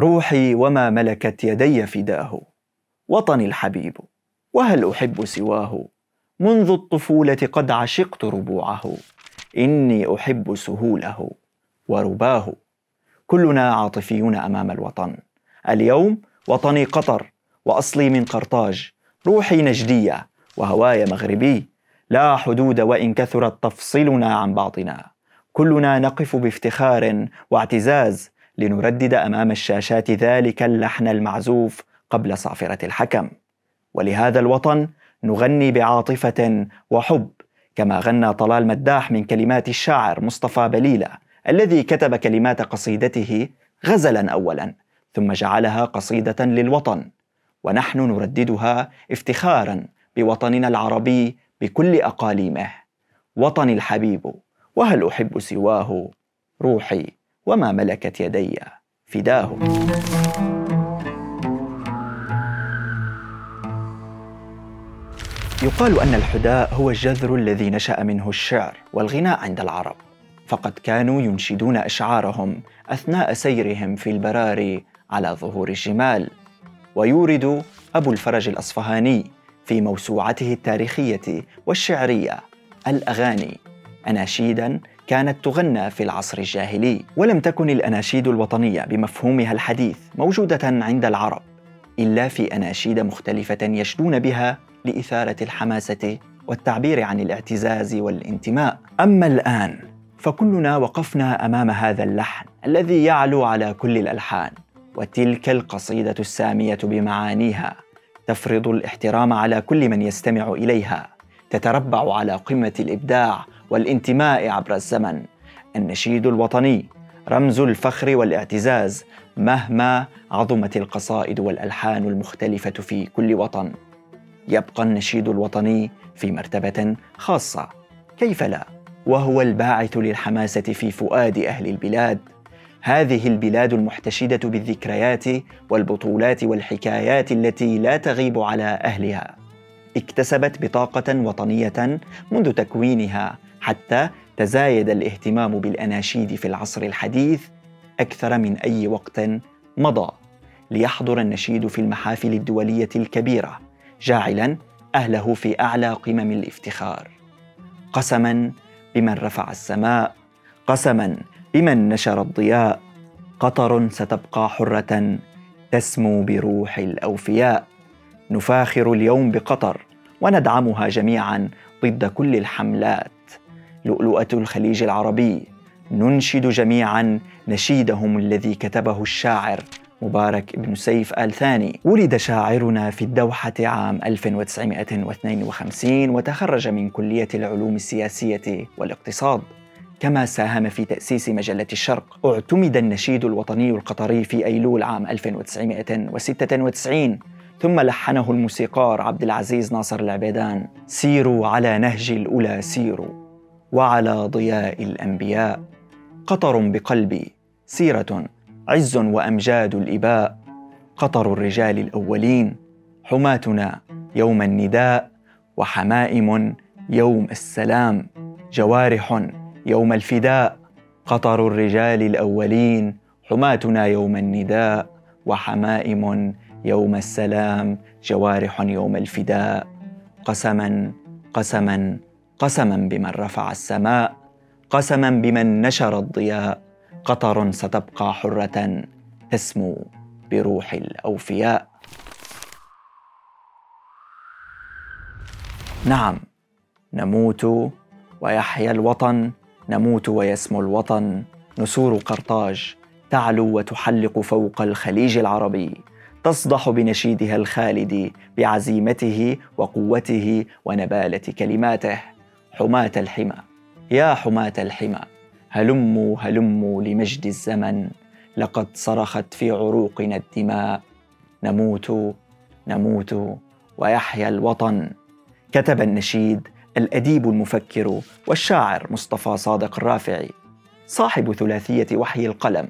روحي وما ملكت يدي فداه. وطني الحبيب وهل أحب سواه؟ منذ الطفولة قد عشقت ربوعه. إني أحب سهوله ورباه. كلنا عاطفيون أمام الوطن. اليوم وطني قطر وأصلي من قرطاج. روحي نجدية وهواي مغربي. لا حدود وإن كثرت تفصلنا عن بعضنا. كلنا نقف بافتخار واعتزاز. لنردد أمام الشاشات ذلك اللحن المعزوف قبل صافرة الحكم. ولهذا الوطن نغني بعاطفة وحب كما غنى طلال مداح من كلمات الشاعر مصطفى بليلة الذي كتب كلمات قصيدته غزلا اولا ثم جعلها قصيدة للوطن. ونحن نرددها افتخارا بوطننا العربي بكل أقاليمه. وطني الحبيب وهل أحب سواه روحي؟ وما ملكت يدي فداه يقال أن الحداء هو الجذر الذي نشأ منه الشعر والغناء عند العرب فقد كانوا ينشدون أشعارهم أثناء سيرهم في البراري على ظهور الجمال. ويورد أبو الفرج الأصفهاني في موسوعته التاريخية والشعرية الأغاني اناشيدا كانت تغنى في العصر الجاهلي ولم تكن الأناشيد الوطنية بمفهومها الحديث موجودة عند العرب إلا في أناشيد مختلفة يشدون بها لإثارة الحماسة والتعبير عن الاعتزاز والانتماء. أما الآن فكلنا وقفنا أمام هذا اللحن الذي يعلو على كل الألحان وتلك القصيدة السامية بمعانيها تفرض الاحترام على كل من يستمع إليها تتربع على قمة الإبداع والانتماء عبر الزمن. النشيد الوطني رمز الفخر والاعتزاز مهما عظمت القصائد والألحان المختلفة في كل وطن. يبقى النشيد الوطني في مرتبة خاصة. كيف لا؟ وهو الباعث للحماسة في فؤاد أهل البلاد. هذه البلاد المحتشدة بالذكريات والبطولات والحكايات التي لا تغيب على أهلها. اكتسبت بطاقة وطنية منذ تكوينها حتى تزايد الاهتمام بالأناشيد في العصر الحديث أكثر من أي وقت مضى ليحضر النشيد في المحافل الدولية الكبيرة جاعلا أهله في أعلى قمم الافتخار. قسما بمن رفع السماء قسما بمن نشر الضياء. قطر ستبقى حرة تسمو بروح الأوفياء. نفاخر اليوم بقطر وندعمها جميعا ضد كل الحملات. لؤلؤة الخليج العربي. ننشد جميعا نشيدهم الذي كتبه الشاعر مبارك بن سيف آل ثاني. ولد شاعرنا في الدوحة عام 1952 وتخرج من كلية العلوم السياسية والاقتصاد. كما ساهم في تأسيس مجلة الشرق. اعتمد النشيد الوطني القطري في أيلول عام 1996 ثم لحنه الموسيقار عبد العزيز ناصر العبيدان. سيروا على نهج الأولى سيروا. وعلى ضياء الأنبياء. قطر بقلبي سيرة عز وأمجاد الإباء. قطر الرجال الأولين حماتنا يوم النداء. وحمائم يوم السلام جوارح يوم الفداء. قطر الرجال الأولين حماتنا يوم النداء. وحمائم يوم السلام جوارح يوم الفداء. قسما قسما قسما بمن رفع السماء قسما بمن نشر الضياء قطر ستبقى حرة تسمو بروح الأوفياء. نعم نموت ويحيا الوطن نموت ويسمو الوطن. نسور قرطاج تعلو وتحلق فوق الخليج العربي. تصدح بنشيدها الخالد بعزيمته وقوته ونبالة كلماته. حماة الحمى. يا حماة الحمى هلموا هلموا لمجد الزمن. لقد صرخت في عروقنا الدماء. نموت نموت ويحيا الوطن. كتب النشيد الأديب المفكر والشاعر مصطفى صادق الرافعي. صاحب ثلاثية وحي القلم.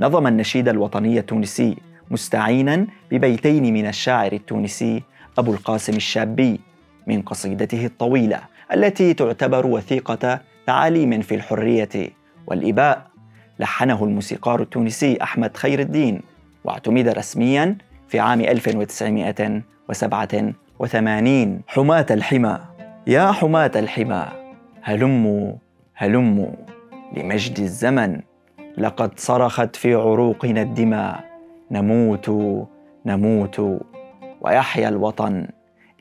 نظم النشيد الوطني التونسي. مستعينا ببيتين من الشاعر التونسي أبو القاسم الشابي من قصيدته الطويلة. التي تعتبر وثيقة تعاليم في الحرية والإباء. لحنه الموسيقار التونسي أحمد خير الدين واعتمد رسميا في عام 1987 حماة الحمى. يا حماة الحمى هلموا هلموا لمجد الزمن. لقد صرخت في عروقنا الدماء نموت نموت ويحيا الوطن.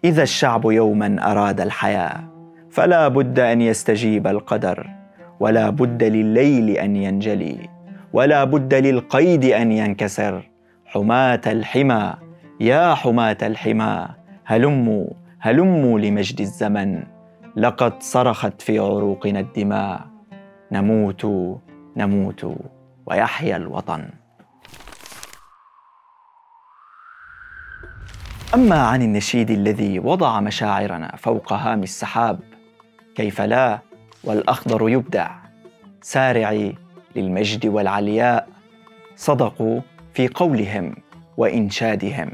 إذا الشعب يوما أراد الحياة. فلا بد أن يستجيب القدر ولا بد لليل أن ينجلي ولا بد للقيد أن ينكسر. حماة الحمى يا حماة الحمى هلموا هلموا لمجد الزمن. لقد صرخت في عروقنا الدماء. نموت نموت ويحيا الوطن. أما عن النشيد الذي وضع مشاعرنا فوق هام السحاب كيف لا والأخضر يبدع. سارعي للمجد والعلياء. صدقوا في قولهم وإنشادهم.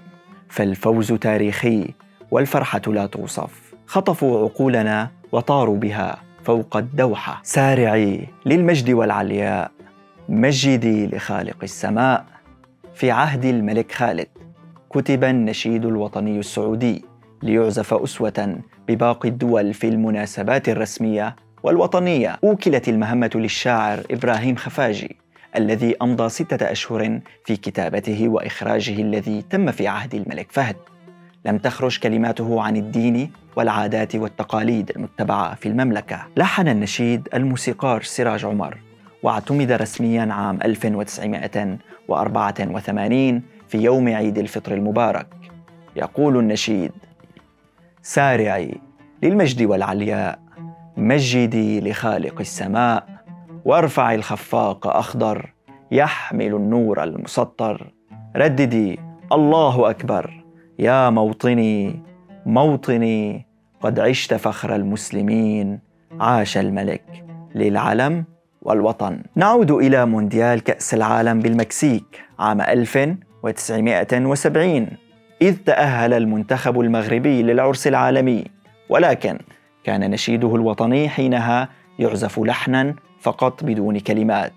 فالفوز تاريخي والفرحة لا توصف. خطفوا عقولنا وطاروا بها فوق الدوحة. سارعي للمجد والعلياء. مجدي لخالق السماء. في عهد الملك خالد كتب النشيد الوطني السعودي ليعزف أسوة بباقي الدول في المناسبات الرسمية والوطنية. أوكلت المهمة للشاعر إبراهيم خفاجي الذي أمضى ستة أشهر في كتابته وإخراجه الذي تم في عهد الملك فهد. لم تخرج كلماته عن الدين والعادات والتقاليد المتبعة في المملكة. لحن النشيد الموسيقار سراج عمر واعتمد رسميا عام 1984 في يوم عيد الفطر المبارك. يقول النشيد سارعي للمجد والعلياء مجدي لخالق السماء وارفع الخفاق أخضر يحمل النور المسطر. رددي الله أكبر يا موطني موطني قد عشت فخر المسلمين عاش الملك للعلم والوطن. نعود إلى مونديال كأس العالم بالمكسيك عام 1970 إذ تأهل المنتخب المغربي للعرس العالمي ولكن كان نشيده الوطني حينها يعزف لحنا فقط بدون كلمات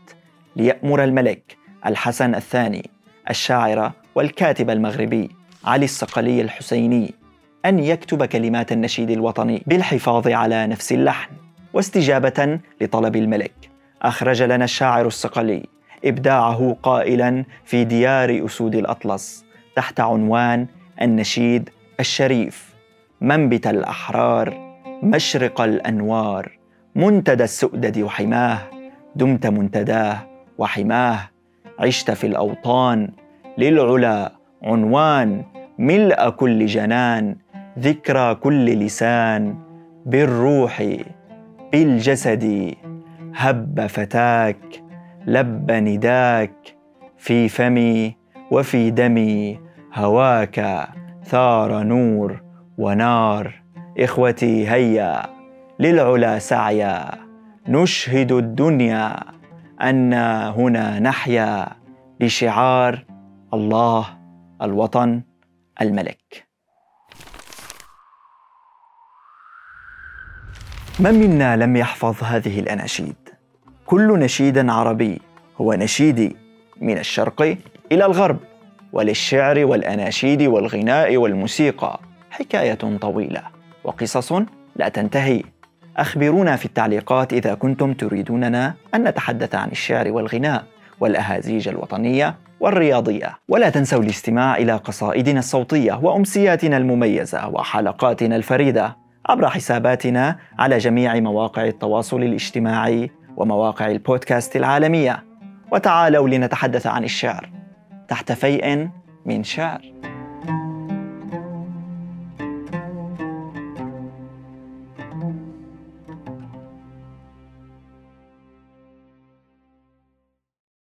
ليأمر الملك الحسن الثاني الشاعر والكاتب المغربي علي الصقلي الحسيني أن يكتب كلمات النشيد الوطني بالحفاظ على نفس اللحن واستجابة لطلب الملك. أخرج لنا الشاعر الصقلي إبداعه قائلا في ديار أسود الأطلس تحت عنوان النشيد الشريف منبت الأحرار مشرق الأنوار منتدى السؤدد وحماه دمت منتداه وحماه عشت في الأوطان للعلا عنوان ملء كل جنان ذكرى كل لسان بالروح بالجسد هب فتاك لب نداك في فمي وفي دمي هواك ثار نور ونار. إخوتي هيا للعلا سعيا. نشهد الدنيا أنا هنا نحيا بشعار الله الوطن الملك. من منا لم يحفظ هذه الأناشيد؟ كل نشيد عربي هو نشيدي من الشرق إلى الغرب. وللشعر والأناشيد والغناء والموسيقى. حكاية طويلة وقصص لا تنتهي. أخبرونا في التعليقات إذا كنتم تريدوننا أن نتحدث عن الشعر والغناء والأهازيج الوطنية والرياضية. ولا تنسوا الاستماع إلى قصائدنا الصوتية وأمسياتنا المميزة وحلقاتنا الفريدة عبر حساباتنا على جميع مواقع التواصل الاجتماعي ومواقع البودكاست العالمية. وتعالوا لنتحدث عن الشعر. تحت فيء من شعر.